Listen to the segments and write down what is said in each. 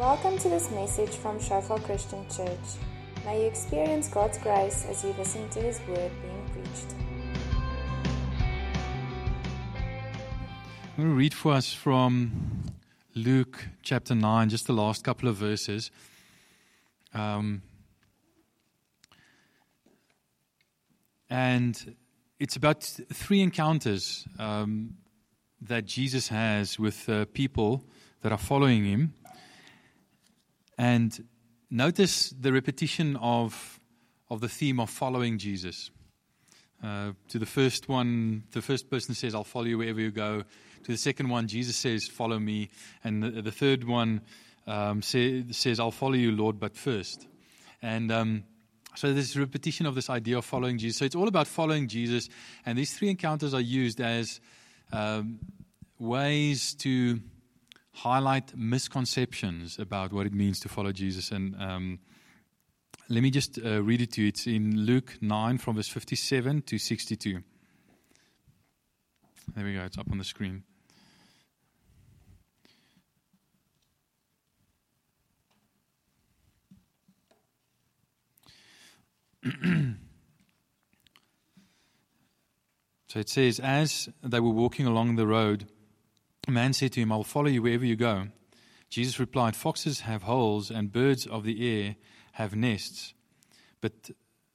Welcome to this message from Shofar Christian Church. May you experience God's grace as you listen to His word being preached. I'm going to read for us from Luke chapter 9, just the last couple of verses. Um, and it's about three encounters um, that Jesus has with uh, people that are following him. And notice the repetition of, of the theme of following Jesus. Uh, to the first one, the first person says, I'll follow you wherever you go. To the second one, Jesus says, Follow me. And the, the third one um, say, says, I'll follow you, Lord, but first. And um, so there's repetition of this idea of following Jesus. So it's all about following Jesus. And these three encounters are used as um, ways to highlight misconceptions about what it means to follow Jesus. And um, let me just uh, read it to you. It's in Luke 9 from verse 57 to 62. There we go, it's up on the screen. so it says, As they were walking along the road, a man said to him, I will follow you wherever you go. Jesus replied, Foxes have holes, and birds of the air have nests, but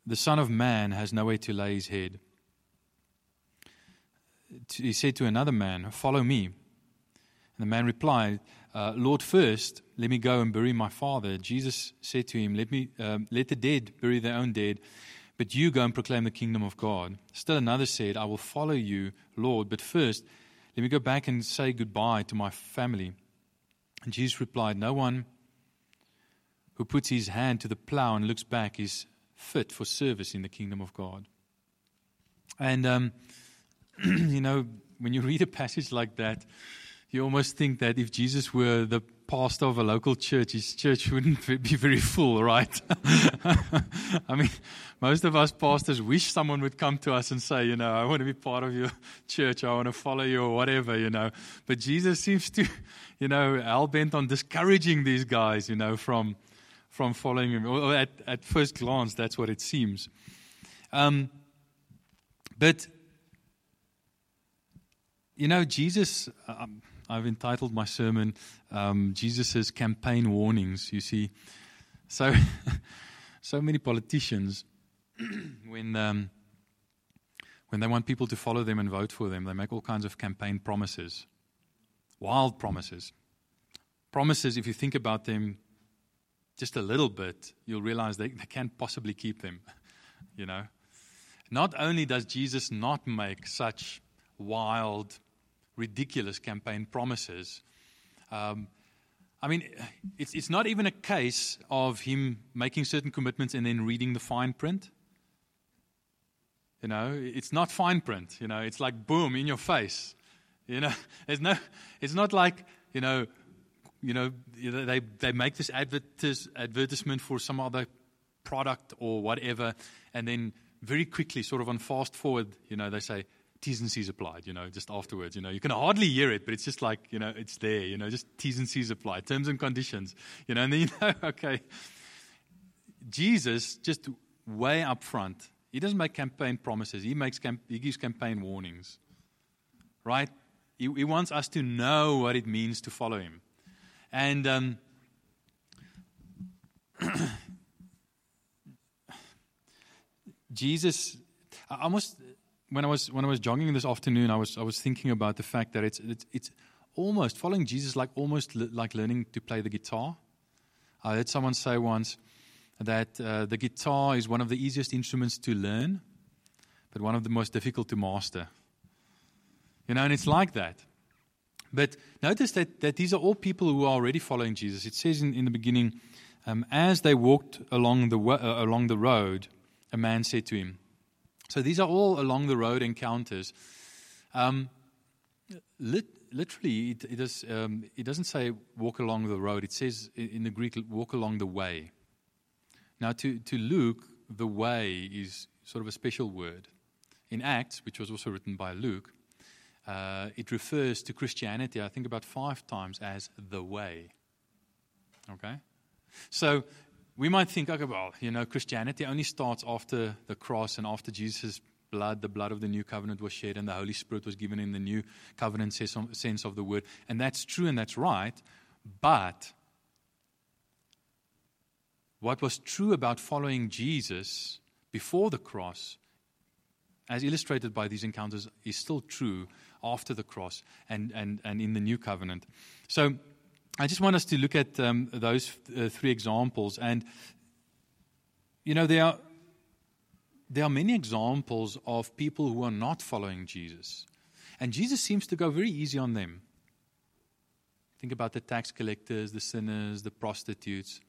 the Son of Man has nowhere to lay his head. He said to another man, Follow me. And the man replied, uh, Lord, first, let me go and bury my father. Jesus said to him, Let, me, um, let the dead bury their own dead, but you go and proclaim the kingdom of God. Still another said, I will follow you, Lord, but first, let me go back and say goodbye to my family. And Jesus replied, No one who puts his hand to the plow and looks back is fit for service in the kingdom of God. And, um, you know, when you read a passage like that, you almost think that if Jesus were the pastor of a local church, his church wouldn't be very full, right? I mean, most of us pastors wish someone would come to us and say, you know, I want to be part of your church, I want to follow you, or whatever, you know. But Jesus seems to, you know, hell bent on discouraging these guys, you know, from from following him. Or at, at first glance, that's what it seems. Um, but, you know, Jesus. Um, I've entitled my sermon um, Jesus' Campaign Warnings. You see, so, so many politicians, when, um, when they want people to follow them and vote for them, they make all kinds of campaign promises, wild promises. Promises, if you think about them just a little bit, you'll realize they, they can't possibly keep them. You know? Not only does Jesus not make such wild, ridiculous campaign promises. Um, I mean, it's, it's not even a case of him making certain commitments and then reading the fine print. You know, it's not fine print. You know, it's like boom in your face. You know, there's no, it's not like, you know, you know, they, they make this advertis, advertisement for some other product or whatever, and then very quickly, sort of on fast forward, you know, they say, T's and C's applied, you know, just afterwards, you know. You can hardly hear it, but it's just like, you know, it's there, you know, just T's and C's applied, terms and conditions, you know, and then you know, okay. Jesus, just way up front, he doesn't make campaign promises, he, makes camp- he gives campaign warnings, right? He, he, wants us to know what it means to follow him. And um, Jesus, I almost when I was when I was jogging this afternoon, I was I was thinking about the fact that it's it's, it's almost following Jesus like almost li- like learning to play the guitar. I heard someone say once that uh, the guitar is one of the easiest instruments to learn, but one of the most difficult to master. You know, and it's like that. But notice that, that these are all people who are already following Jesus. It says in, in the beginning, um, as they walked along the, uh, along the road, a man said to him, so these are all along the road encounters. Um, lit, literally, it, it, is, um, it doesn't say walk along the road, it says in the Greek, walk along the way. Now, to, to Luke, the way is sort of a special word. In Acts, which was also written by Luke, uh, it refers to Christianity, I think, about five times as the way. Okay? So we might think, okay, well, you know, Christianity only starts after the cross and after Jesus' blood, the blood of the new covenant was shed, and the Holy Spirit was given in the new covenant sense of the word. And that's true and that's right. But what was true about following Jesus before the cross, as illustrated by these encounters, is still true after the cross and, and, and in the new covenant. So I just want us to look at um, those uh, three examples. And, you know, there are, there are many examples of people who are not following Jesus. And Jesus seems to go very easy on them. Think about the tax collectors, the sinners, the prostitutes.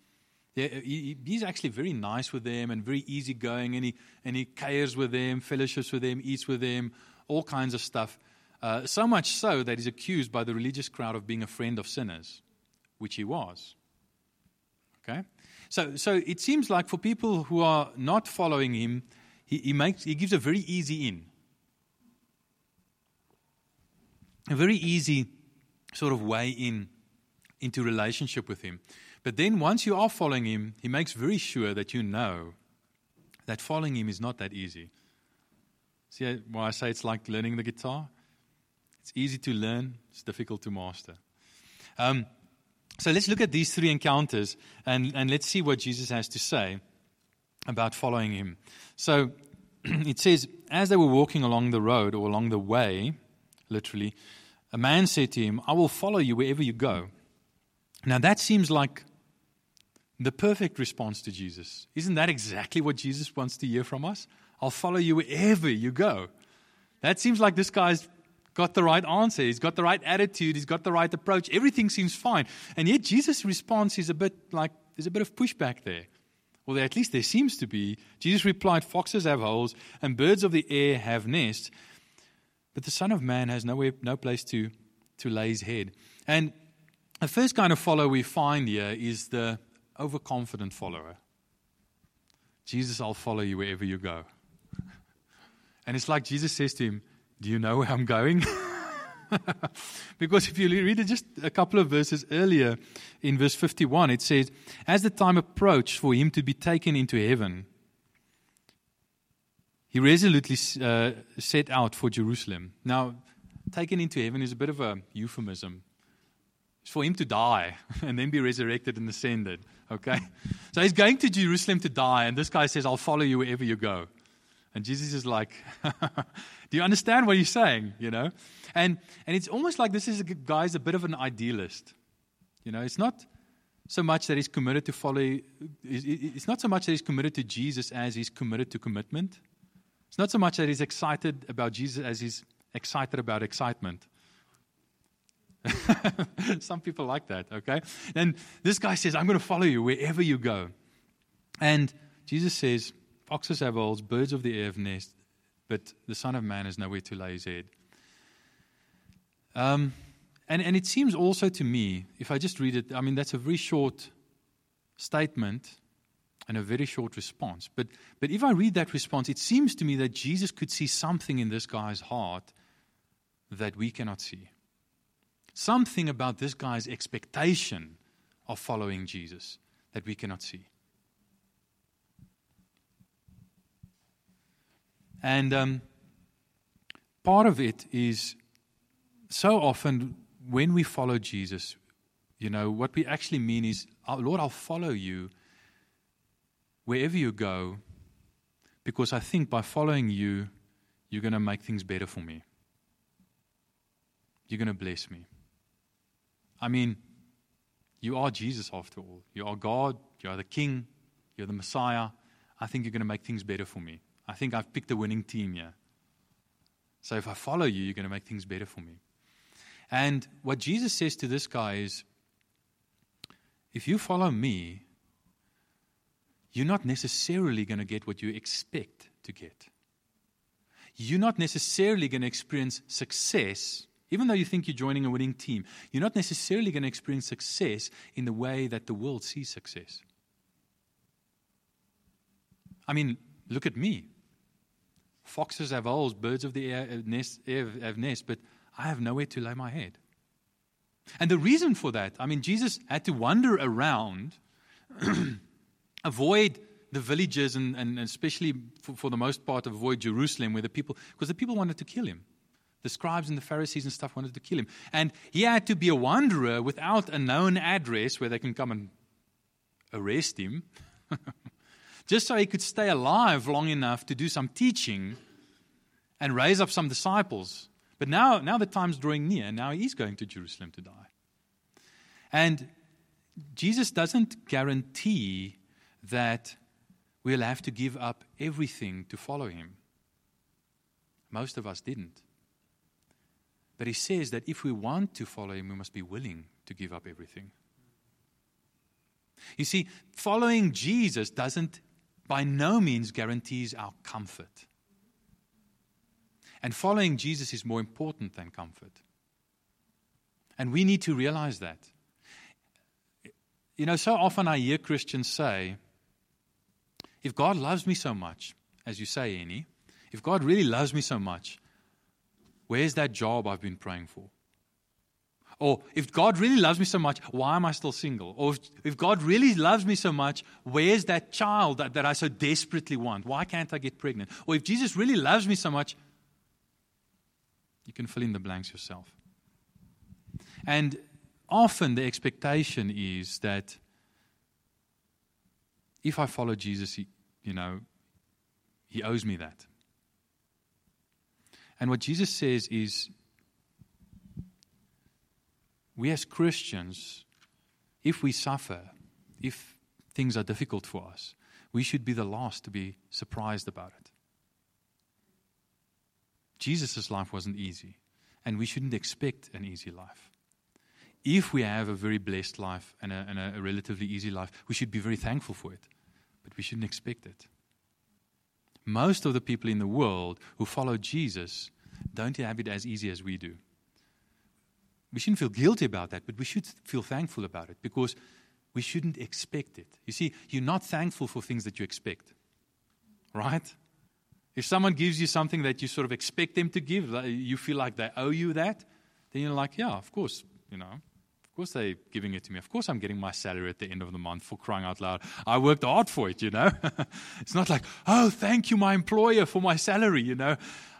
Yeah, he, he's actually very nice with them and very easygoing, and he, and he cares with them, fellowships with them, eats with them, all kinds of stuff. Uh, so much so that he's accused by the religious crowd of being a friend of sinners, which he was. Okay? So, so it seems like for people who are not following him, he, he, makes, he gives a very easy in. A very easy sort of way in into relationship with him. But then once you are following him, he makes very sure that you know that following him is not that easy. See why I say it's like learning the guitar? It's easy to learn, it's difficult to master. Um, so let's look at these three encounters and, and let's see what Jesus has to say about following him. So it says, as they were walking along the road or along the way, literally, a man said to him, I will follow you wherever you go. Now that seems like the perfect response to Jesus. Isn't that exactly what Jesus wants to hear from us? I'll follow you wherever you go. That seems like this guy's got the right answer. He's got the right attitude. He's got the right approach. Everything seems fine. And yet Jesus' response is a bit like there's a bit of pushback there. Well, at least there seems to be. Jesus replied, Foxes have holes, and birds of the air have nests, but the Son of Man has nowhere, no place to, to lay his head. And the first kind of follower we find here is the overconfident follower. Jesus, I'll follow you wherever you go. And it's like Jesus says to him, Do you know where I'm going? because if you read it just a couple of verses earlier, in verse 51, it says, As the time approached for him to be taken into heaven, he resolutely uh, set out for Jerusalem. Now, taken into heaven is a bit of a euphemism. It's for him to die and then be resurrected and ascended. Okay? So he's going to Jerusalem to die, and this guy says, I'll follow you wherever you go. And Jesus is like, Do you understand what he's saying? You know? And, and it's almost like this is a guy's a bit of an idealist. You know, it's not so much that he's committed to follow, it's not so much that he's committed to Jesus as he's committed to commitment. It's not so much that he's excited about Jesus as he's excited about excitement. Some people like that, okay? And this guy says, I'm going to follow you wherever you go. And Jesus says, Foxes have holes, birds of the air have nests, but the Son of Man has nowhere to lay his head. Um, and, and it seems also to me, if I just read it, I mean, that's a very short statement and a very short response. But, but if I read that response, it seems to me that Jesus could see something in this guy's heart that we cannot see. Something about this guy's expectation of following Jesus that we cannot see. And um, part of it is so often when we follow Jesus, you know, what we actually mean is, oh, Lord, I'll follow you wherever you go because I think by following you, you're going to make things better for me. You're going to bless me. I mean, you are Jesus after all. You are God, you are the King, you're the Messiah. I think you're going to make things better for me. I think I've picked a winning team here. So if I follow you, you're going to make things better for me. And what Jesus says to this guy is if you follow me, you're not necessarily going to get what you expect to get. You're not necessarily going to experience success, even though you think you're joining a winning team. You're not necessarily going to experience success in the way that the world sees success. I mean, look at me. Foxes have holes, birds of the air uh, have nests, have nests, but I have nowhere to lay my head. And the reason for that, I mean, Jesus had to wander around, avoid the villages, and, and especially for, for, the most part, avoid Jerusalem, where the people, because the people wanted to kill him. The scribes and the Pharisees and stuff wanted to kill him. And he had to be a wanderer without a known address where they can come and arrest him, just so he could stay alive long enough to do some teaching and raise up some disciples. But now, now the time's drawing near. Now he's going to Jerusalem to die. And Jesus doesn't guarantee that we'll have to give up everything to follow him. Most of us didn't. But he says that if we want to follow him, we must be willing to give up everything. You see, following Jesus doesn't by no means guarantees our comfort. And following Jesus is more important than comfort. And we need to realize that. You know, so often I hear Christians say, if God loves me so much, as you say, Annie, if God really loves me so much, where's that job I've been praying for? Or if God really loves me so much, why am I still single? Or if, if God really loves me so much, where's that child that, that I so desperately want? Why can't I get pregnant? Or if Jesus really loves me so much, you can fill in the blanks yourself. And often the expectation is that if I follow Jesus, he, you know, he owes me that. And what Jesus says is we as Christians, if we suffer, if things are difficult for us, we should be the last to be surprised about it. Jesus' life wasn't easy, and we shouldn't expect an easy life. If we have a very blessed life and a, and a relatively easy life, we should be very thankful for it, but we shouldn't expect it. Most of the people in the world who follow Jesus don't have it as easy as we do. We shouldn't feel guilty about that, but we should feel thankful about it because we shouldn't expect it. You see, you're not thankful for things that you expect, right? If someone gives you something that you sort of expect them to give, you feel like they owe you that, then you're like, yeah, of course, you know, of course they're giving it to me. Of course I'm getting my salary at the end of the month for crying out loud. I worked hard for it, you know. it's not like, oh, thank you, my employer, for my salary, you know.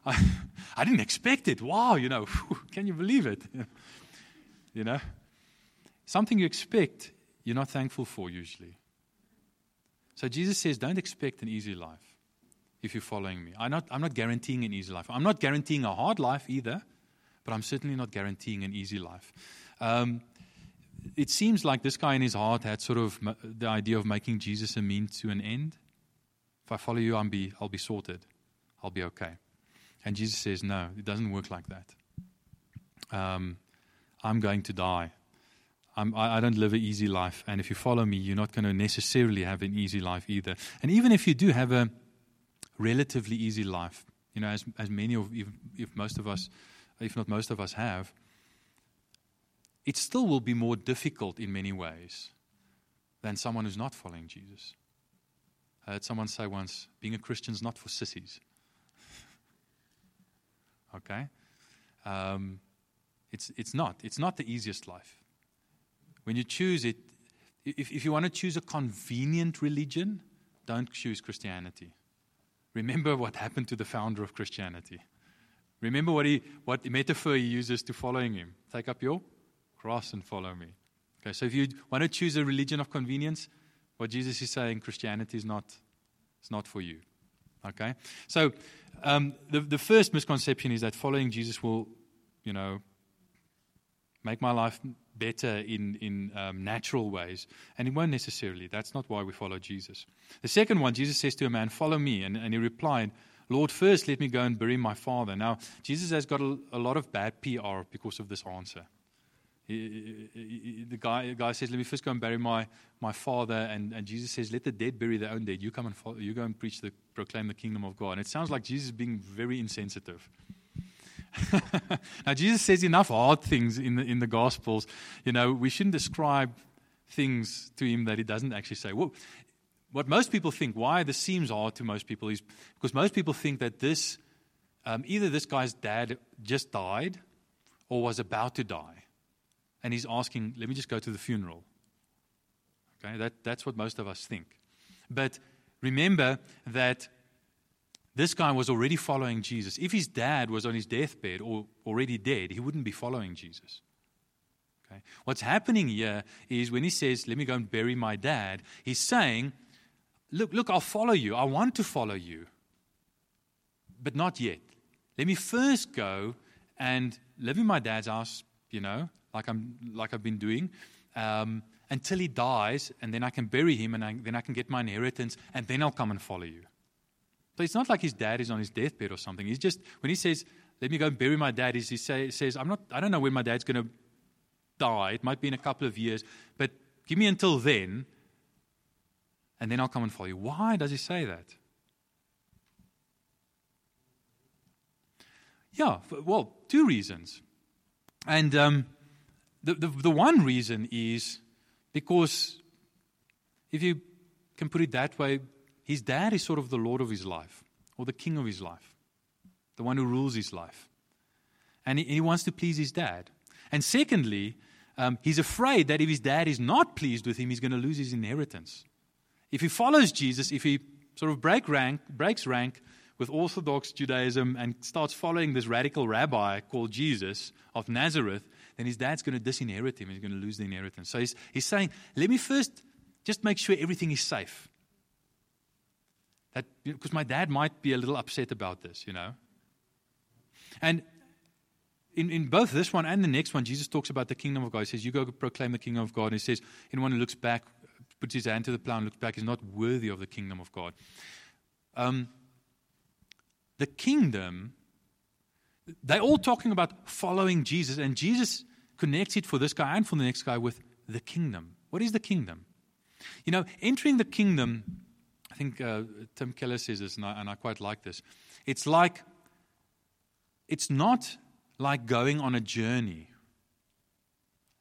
I, I didn't expect it. Wow, you know, can you believe it? You know, something you expect, you're not thankful for usually. So Jesus says, don't expect an easy life if you're following me. I'm not, I'm not guaranteeing an easy life. I'm not guaranteeing a hard life either, but I'm certainly not guaranteeing an easy life. Um, it seems like this guy in his heart had sort of the idea of making Jesus a means to an end. If I follow you, I'll be, I'll be sorted. I'll be okay. And Jesus says, no, it doesn't work like that. Um, I'm going to die. I'm, I, I don't live an easy life. And if you follow me, you're not going to necessarily have an easy life either. And even if you do have a, relatively easy life, you know, as, as many of, if, if most of us, if not most of us have, it still will be more difficult in many ways than someone who's not following Jesus. I heard someone say once, being a Christian is not for sissies. okay? Um, it's, it's not. It's not the easiest life. When you choose it, if, if you want to choose a convenient religion, don't choose Christianity. Remember what happened to the founder of Christianity. Remember what, he, what metaphor he uses to following him. Take up your cross and follow me. Okay, so if you want to choose a religion of convenience, what Jesus is saying, Christianity is not, is not for you. Okay? So um, the, the first misconception is that following Jesus will, you know, make my life better in, in um, natural ways. And it won't necessarily. That's not why we follow Jesus. The second one, Jesus says to a man, Follow me. And, and he replied, Lord, first let me go and bury my father. Now, Jesus has got a, a lot of bad PR because of this answer. He, he, the, guy, the guy says, Let me first go and bury my, my father. And, and Jesus says, Let the dead bury their own dead. You come and follow, you go and preach the, proclaim the kingdom of God. And it sounds like Jesus is being very insensitive. now, Jesus says enough hard things in the, in the Gospels. You know, we shouldn't describe things to him that he doesn't actually say. Well, what most people think, why this seems hard to most people, is because most people think that this, um, either this guy's dad just died or was about to die. and he's asking, let me just go to the funeral. Okay, that, that's what most of us think. But remember that this guy was already following Jesus. If his dad was on his deathbed or already dead, he wouldn't be following Jesus. Okay? What's happening here is when he says, Let me go and bury my dad, he's saying, Look, look, I'll follow you. I want to follow you. But not yet. Let me first go and live in my dad's house, you know, like, I'm, like I've been doing, um, until he dies, and then I can bury him, and I, then I can get my inheritance, and then I'll come and follow you. So it's not like his dad is on his deathbed or something. He's just, when he says, let me go and bury my dad, he say, says, I'm not, I don't know when my dad's going to die. It might be in a couple of years, but give me until then, and then I'll come and follow you. Why does he say that? Yeah, well, two reasons. And um, the, the, the one reason is because, if you can put it that way, his dad is sort of the Lord of his life, or the king of his life, the one who rules his life. And he, he wants to please his dad. And secondly, um, he's afraid that if his dad is not pleased with him, he's going to lose his inheritance. If he follows Jesus, if he sort of break rank, breaks rank with Orthodox Judaism and starts following this radical rabbi called Jesus of Nazareth, then his dad's going to disinherit him. He's going to lose the inheritance. So he's, he's saying, let me first just make sure everything is safe. That, because my dad might be a little upset about this, you know. And in, in both this one and the next one, Jesus talks about the kingdom of God. He says, You go proclaim the kingdom of God. And he says, Anyone who looks back, puts his hand to the plow and looks back is not worthy of the kingdom of God. Um, the kingdom, they're all talking about following Jesus, and Jesus connects it for this guy and for the next guy with the kingdom. What is the kingdom? You know, entering the kingdom think uh, Tim Keller says this, and I, and I quite like this. It's like, it's not like going on a journey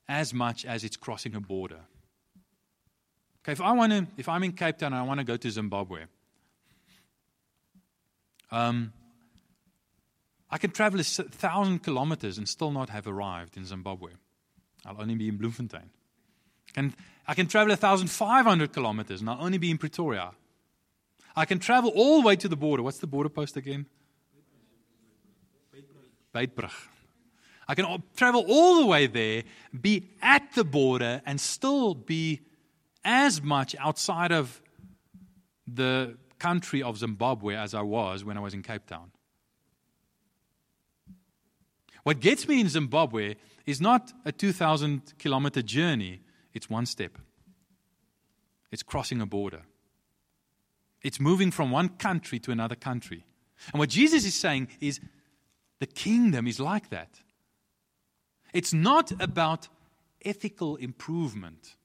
as much as it's crossing a border. Okay, if I want to, if I'm in Cape Town and I want to go to Zimbabwe, um, I can travel a thousand kilometers and still not have arrived in Zimbabwe. I'll only be in Bloemfontein. And I can travel 1,500 kilometers and I'll only be in Pretoria. I can travel all the way to the border. What's the border post again? Beitbrug. I can travel all the way there, be at the border, and still be as much outside of the country of Zimbabwe as I was when I was in Cape Town. What gets me in Zimbabwe is not a 2,000 kilometer journey, it's one step. It's crossing a border. It's moving from one country to another country. And what Jesus is saying is the kingdom is like that. It's not about ethical improvement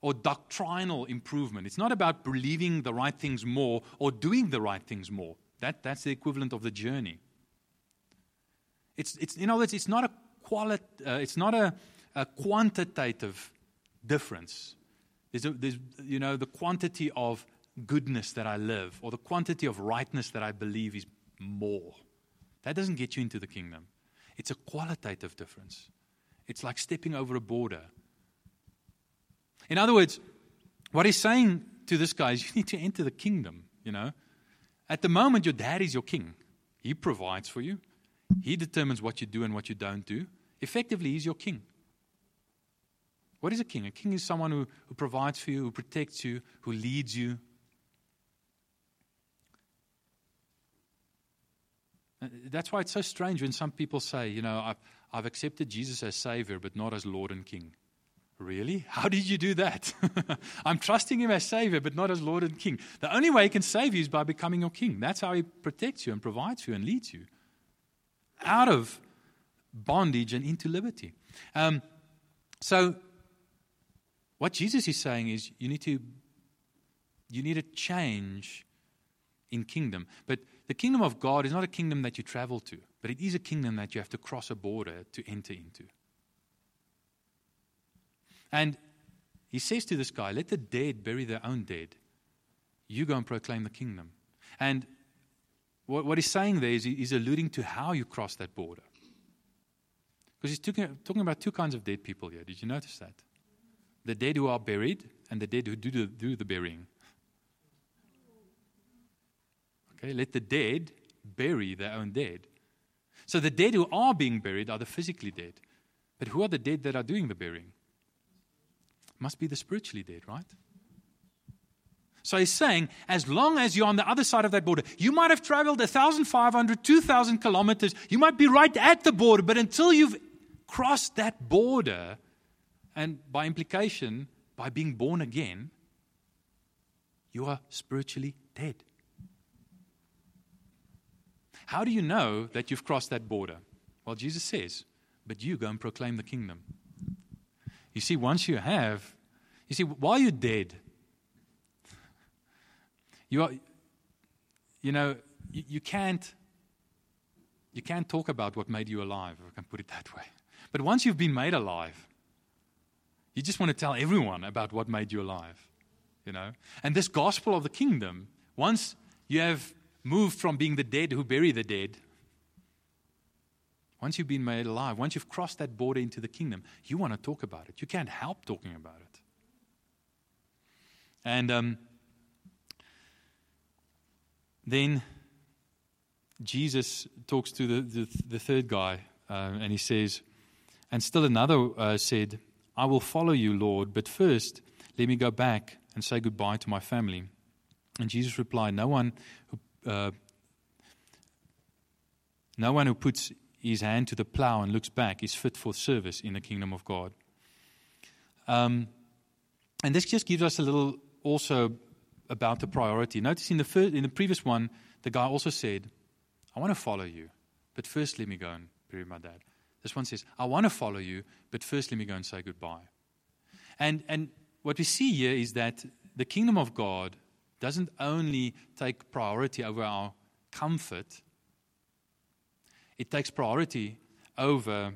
or doctrinal improvement. It's not about believing the right things more or doing the right things more. That, that's the equivalent of the journey. It's, it's, in other words, it's not a, quali- uh, it's not a, a quantitative difference. There's, a, there's, you know, the quantity of goodness that I live or the quantity of rightness that I believe is more. That doesn't get you into the kingdom. It's a qualitative difference. It's like stepping over a border. In other words, what he's saying to this guy is you need to enter the kingdom, you know. At the moment, your dad is your king. He provides for you, he determines what you do and what you don't do. Effectively, he's your king. What is a king? A king is someone who, who provides for you, who protects you, who leads you, That's why it's so strange when some people say, you know, I've, I've accepted Jesus as Savior, but not as Lord and King. Really? How did you do that? I'm trusting Him as Savior, but not as Lord and King. The only way He can save you is by becoming your King. That's how He protects you and provides you and leads you out of bondage and into liberty. Um, so, what Jesus is saying is you need to you need a change in kingdom. But the kingdom of God is not a kingdom that you travel to, but it is a kingdom that you have to cross a border to enter into. And he says to this guy, Let the dead bury their own dead. You go and proclaim the kingdom. And what, what he's saying there is he's alluding to how you cross that border. Because he's talking, talking about two kinds of dead people here. Did you notice that? The dead who are buried and the dead who do do the burying. Okay, let the dead bury their own dead. So the dead who are being buried are the physically dead. But who are the dead that are doing the burying? Must be the spiritually dead, right? So he's saying, as long as you're on the other side of that border, you might have traveled 1,500, 2,000 kilometers. You might be right at the border, but until you've crossed that border, and by implication, by being born again, you are spiritually dead. How do you know that you've crossed that border? Well, Jesus says, but you go and proclaim the kingdom. You see, once you have, you see, while you're dead, you are, you know, you, you can't, you can't talk about what made you alive, if I can put it that way. But once you've been made alive, you just want to tell everyone about what made you alive, you know. And this gospel of the kingdom, once you have moved from being the dead who bury the dead, once you've been made alive, once you've crossed that border into the kingdom, you want to talk about it. You can't help talking about it. And um, then Jesus talks to the, the, the third guy, uh, and he says, And still another uh, said, I will follow you, Lord, but first let me go back and say goodbye to my family. And Jesus replied, No one who, uh, no one who puts his hand to the plow and looks back is fit for service in the kingdom of God. Um, and this just gives us a little also about the priority. Notice in the, first, in the previous one, the guy also said, I want to follow you, but first let me go and bury my dad. This one says, I want to follow you, but first let me go and say goodbye. And, and what we see here is that the kingdom of God doesn't only take priority over our comfort, it takes priority over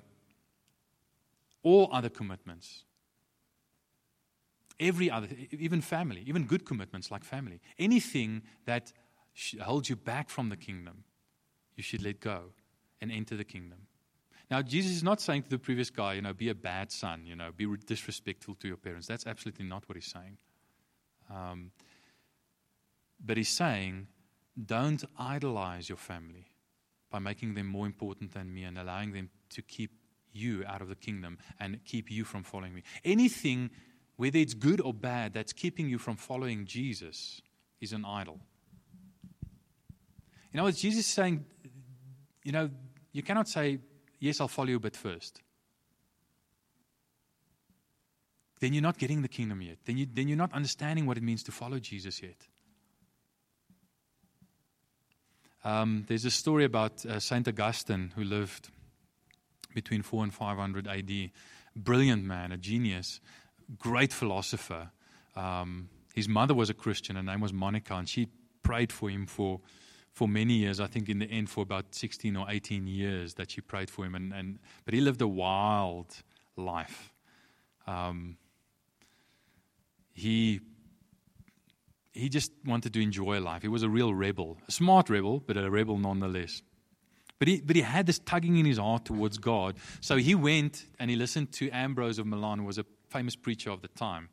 all other commitments every other, even family, even good commitments like family, anything that holds you back from the kingdom, you should let go and enter the kingdom. Now, Jesus is not saying to the previous guy, you know, be a bad son, you know, be disrespectful to your parents. That's absolutely not what he's saying. Um, but he's saying, don't idolize your family by making them more important than me and allowing them to keep you out of the kingdom and keep you from following me. Anything whether it's good or bad, that's keeping you from following Jesus, is an idol. You know, what Jesus is saying, you know, you cannot say, Yes, I'll follow you, but first. Then you're not getting the kingdom yet. Then, you, then you're not understanding what it means to follow Jesus yet. Um, there's a story about uh, Saint Augustine who lived between 4 and 500 AD. Brilliant man, a genius great philosopher. Um, his mother was a Christian. Her name was Monica, and she prayed for him for for many years. I think in the end, for about sixteen or eighteen years, that she prayed for him. And, and but he lived a wild life. Um, he he just wanted to enjoy life. He was a real rebel, a smart rebel, but a rebel nonetheless. But he, but he had this tugging in his heart towards God. So he went and he listened to Ambrose of Milan, who was a famous preacher of the time.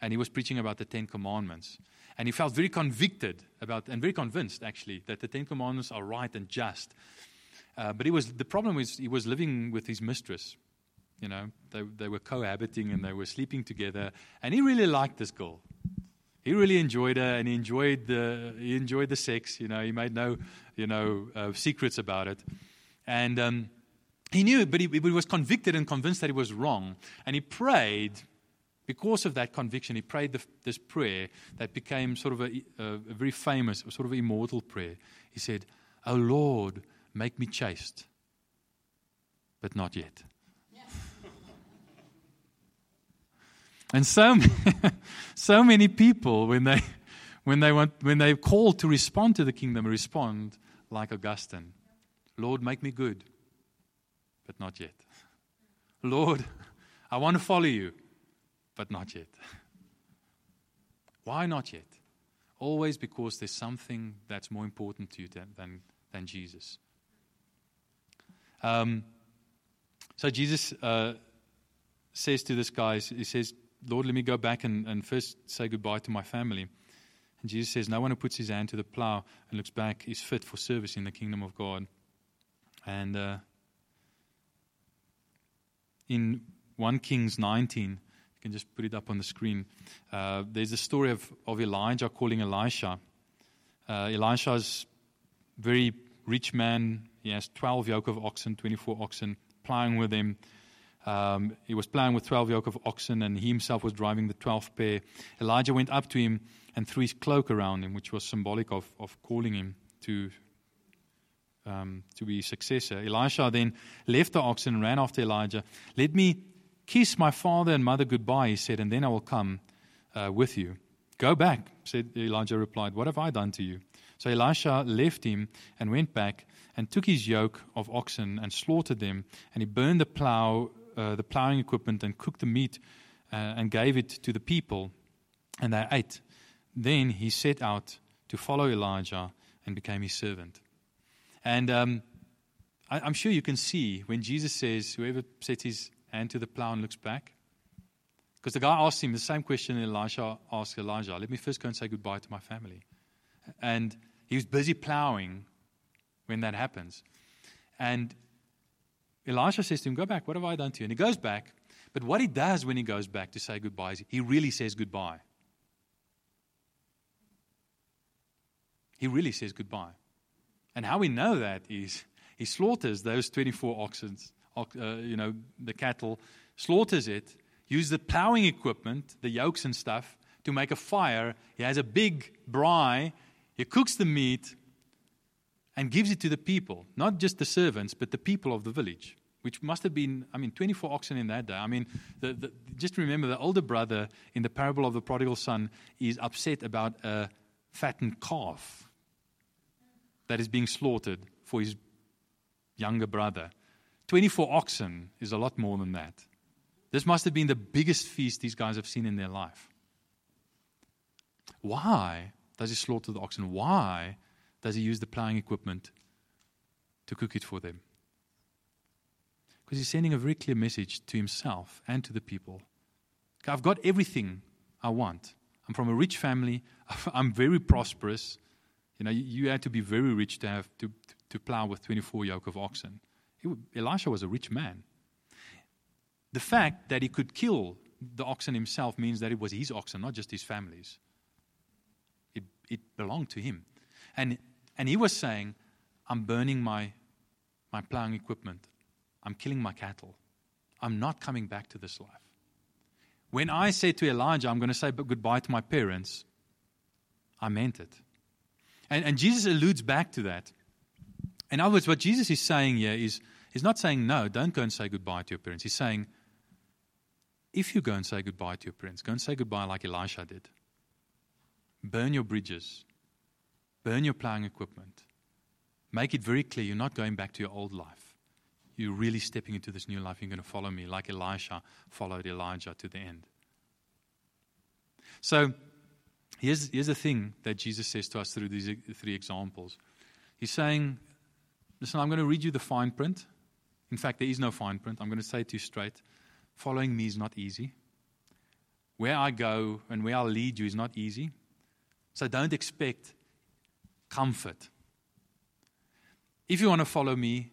And he was preaching about the Ten Commandments. And he felt very convicted about, and very convinced actually, that the Ten Commandments are right and just. Uh, but he was, the problem was he was living with his mistress. You know, they, they were cohabiting and they were sleeping together. And he really liked this girl. He really enjoyed her and he enjoyed the, he enjoyed the sex. You know, he made no, you know, uh, secrets about it. And, um, he knew, but he, he was convicted and convinced that he was wrong. And he prayed because of that conviction, he prayed the, this prayer that became sort of a, a, a, very famous, sort of immortal prayer. He said, Oh Lord, make me chaste, but not yet. And so, so many people, when they, when, they want, when they're called to respond to the kingdom, respond like Augustine Lord, make me good, but not yet. Lord, I want to follow you, but not yet. Why not yet? Always because there's something that's more important to you than, than, than Jesus. Um, So Jesus uh, says to this guy, He says, Lord, let me go back and, and first say goodbye to my family. And Jesus says, No one who puts his hand to the plow and looks back is fit for service in the kingdom of God. And uh, in 1 Kings 19, you can just put it up on the screen, uh, there's a story of, of Elijah calling Elisha. Uh, Elisha's very rich man. He has 12 yoke of oxen, 24 oxen, plowing with them. Um, he was plowing with 12 yoke of oxen, and he himself was driving the 12th pair. Elijah went up to him and threw his cloak around him, which was symbolic of, of calling him to, um, to be successor. Elisha then left the oxen and ran after Elijah. Let me kiss my father and mother goodbye, he said, and then I will come uh, with you. Go back, said Elijah replied. What have I done to you? So Elisha left him and went back and took his yoke of oxen and slaughtered them, and he burned the plow, uh, the plowing equipment, and cooked the meat uh, and gave it to the people, and they ate. Then he set out to follow Elijah and became his servant. And um, I, I'm sure you can see when Jesus says, "Whoever sets his hand to the plow and looks back," because the guy asked him the same question Elisha asked Elijah. Let me first go and say goodbye to my family. And he was busy plowing when that happens. And Elisha says to him, Go back, what have I done to you? And he goes back. But what he does when he goes back to say goodbye is he really says goodbye. He really says goodbye. And how we know that is he slaughters those 24 oxen, uh, you know, the cattle, slaughters it, uses the plowing equipment, the yokes and stuff, to make a fire. He has a big braai. He cooks the meat, and gives it to the people, not just the servants, but the people of the village, which must have been, I mean, 24 oxen in that day. I mean, the, the, just remember the older brother in the parable of the prodigal son is upset about a fattened calf that is being slaughtered for his younger brother. 24 oxen is a lot more than that. This must have been the biggest feast these guys have seen in their life. Why does he slaughter the oxen? Why does he use the plowing equipment to cook it for them? Because he's sending a very clear message to himself and to the people. I've got everything I want. I'm from a rich family. I'm very prosperous. You know, you had to be very rich to have to, to plow with 24 yoke of oxen. Elisha was a rich man. The fact that he could kill the oxen himself means that it was his oxen, not just his family's. It, it belonged to him. And and he was saying, I'm burning my, my plowing equipment. I'm killing my cattle. I'm not coming back to this life. When I said to Elijah, I'm going to say goodbye to my parents, I meant it. And, and Jesus alludes back to that. In other words, what Jesus is saying here is, he's not saying, no, don't go and say goodbye to your parents. He's saying, if you go and say goodbye to your parents, go and say goodbye like Elisha did. Burn your bridges, Burn your plowing equipment. Make it very clear you're not going back to your old life. You're really stepping into this new life. You're going to follow me like Elisha followed Elijah to the end. So here's, here's the thing that Jesus says to us through these three examples. He's saying, Listen, I'm going to read you the fine print. In fact, there is no fine print. I'm going to say it to you straight. Following me is not easy. Where I go and where I'll lead you is not easy. So don't expect comfort. If you want to follow me,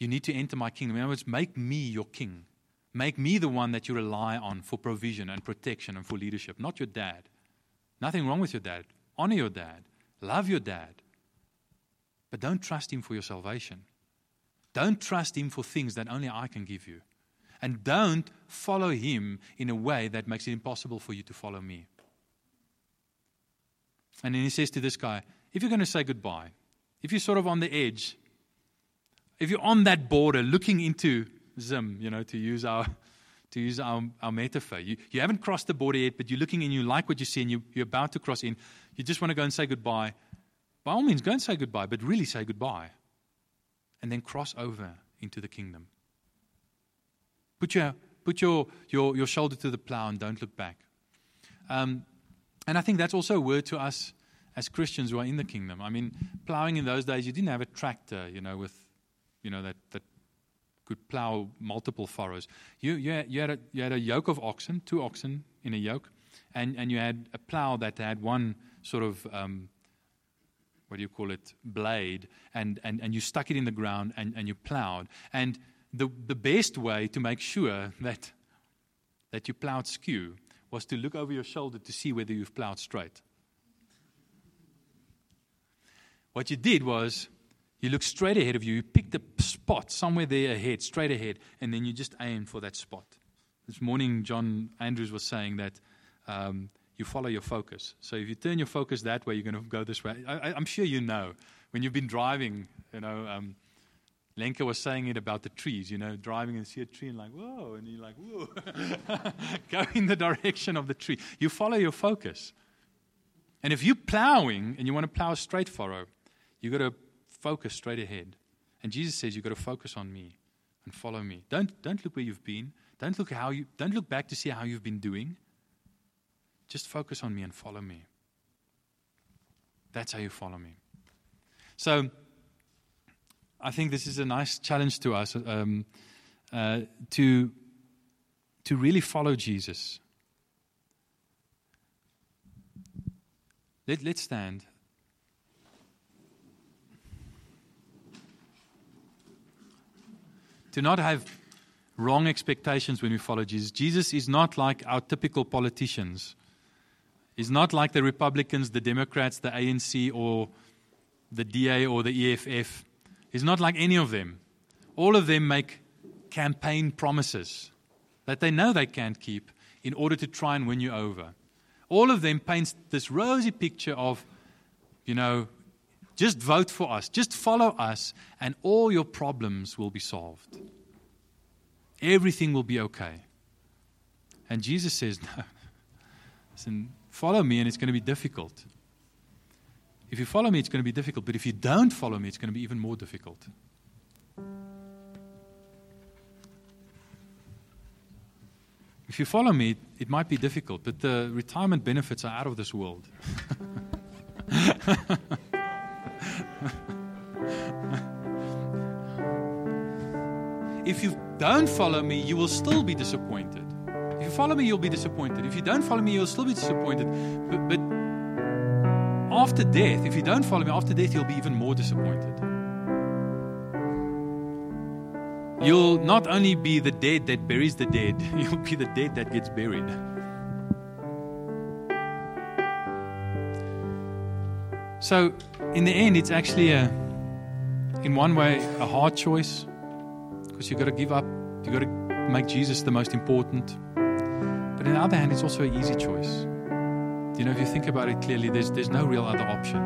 you need to enter my kingdom. In other words, make me your king. Make me the one that you rely on for provision and protection and for leadership, not your dad. Nothing wrong with your dad. Honor your dad. Love your dad. But don't trust him for your salvation. Don't trust him for things that only I can give you. And don't follow him in a way that makes it impossible for you to follow me. And then he says to this guy, if you're going to say goodbye, if you're sort of on the edge, if you're on that border looking into Zim, you know, to use our to use our, our metaphor. You, you haven't crossed the border yet, but you're looking and you like what you see and you, you're about to cross in. You just want to go and say goodbye. By all means, go and say goodbye, but really say goodbye. And then cross over into the kingdom. Put your, put your, your, your shoulder to the plow and don't look back. Um, and I think that's also a word to us as Christians who are in the kingdom. I mean, plowing in those days, you didn't have a tractor, you know, with, you know, that, that could plow multiple furrows. You, you, had, you, had a, you had a yoke of oxen, two oxen in a yoke, and, and you had a plow that had one sort of, um, what do you call it, blade, and, and, and you stuck it in the ground and, and you plowed. And the, the best way to make sure that, that you plowed skew was to look over your shoulder to see whether you've plowed straight. What you did was you look straight ahead of you, you picked a spot somewhere there ahead, straight ahead, and then you just aim for that spot. This morning, John Andrews was saying that um, you follow your focus. So if you turn your focus that way, you're going to go this way. I, am sure you know when you've been driving, you know. Um, Lenka was saying it about the trees, you know, driving and see a tree and like, whoa, and you're like, whoa, go in the direction of the tree. You follow your focus. And if you're plowing and you want to plow a straight furrow, you've got to focus straight ahead. And Jesus says you've got to focus on me and follow me. Don't, don't look where you've been. Don't look, how you, don't look back to see how you've been doing. Just focus on me and follow me. That's how you follow me. So, I think this is a nice challenge to us um, uh, to, to really follow Jesus. Let, let's stand. To not have wrong expectations when we follow Jesus. Jesus is not like our typical politicians. He's not like the Republicans, the Democrats, the ANC, or the DA or the EFF. He's not like any of them. All of them make campaign promises that they know they can't keep in order to try and win you over. All of them paints this rosy picture of, you know, just vote for us, just follow us, and all your problems will be solved. Everything will be okay. And Jesus says, no, listen, follow me, and it's going to be difficult. If you follow me, it's going to be difficult. But if you don't follow me, it's going to be even more difficult. If you follow me, it might be difficult, but the retirement benefits are out of this world. if you don't follow me, you will still be disappointed. If you follow me, you'll be disappointed. If you don't follow me, you'll still be disappointed. But, but after death, if you don't follow me, after death, you'll be even more disappointed. You'll not only be the dead that buries the dead, you'll be the dead that gets buried. So, in the end, it's actually a, in one way, a hard choice because you've got to give up, you've got to make Jesus the most important. But on the other hand, it's also an easy choice. You know, if you think about it clearly, there's, there's no real other option.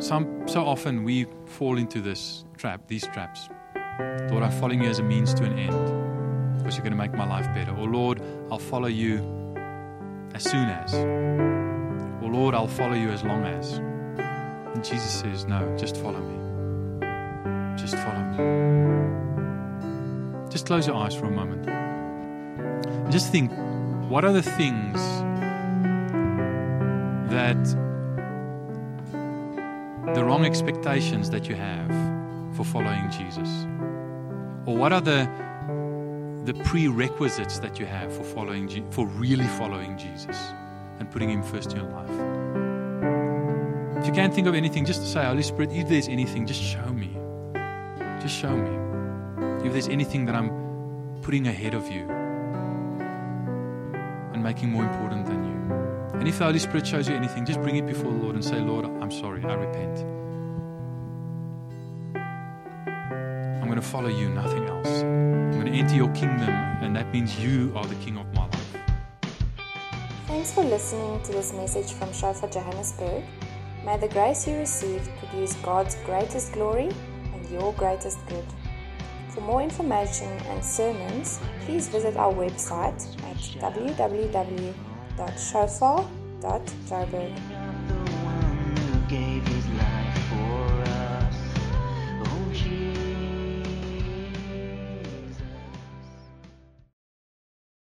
Some, so often we fall into this trap, these traps. Lord, I'm following you as a means to an end because you're going to make my life better. Or Lord, I'll follow you as soon as. Or Lord, I'll follow you as long as. And Jesus says, No, just follow me. Just follow me. Just close your eyes for a moment. Just think what are the things that the wrong expectations that you have for following Jesus? Or what are the the prerequisites that you have for following for really following Jesus and putting him first in your life? If you can't think of anything, just say, Holy Spirit, if there's anything, just show me. Just show me. If there's anything that I'm putting ahead of you and making more important than you. And if the Holy Spirit shows you anything, just bring it before the Lord and say, Lord, I'm sorry, I repent. I'm going to follow you, nothing else. I'm going to enter your kingdom, and that means you are the King of my life. Thanks for listening to this message from Shofar Johannesburg. May the grace you received produce God's greatest glory and your greatest good. For more information and sermons, please visit our website at www.shofar.joburg.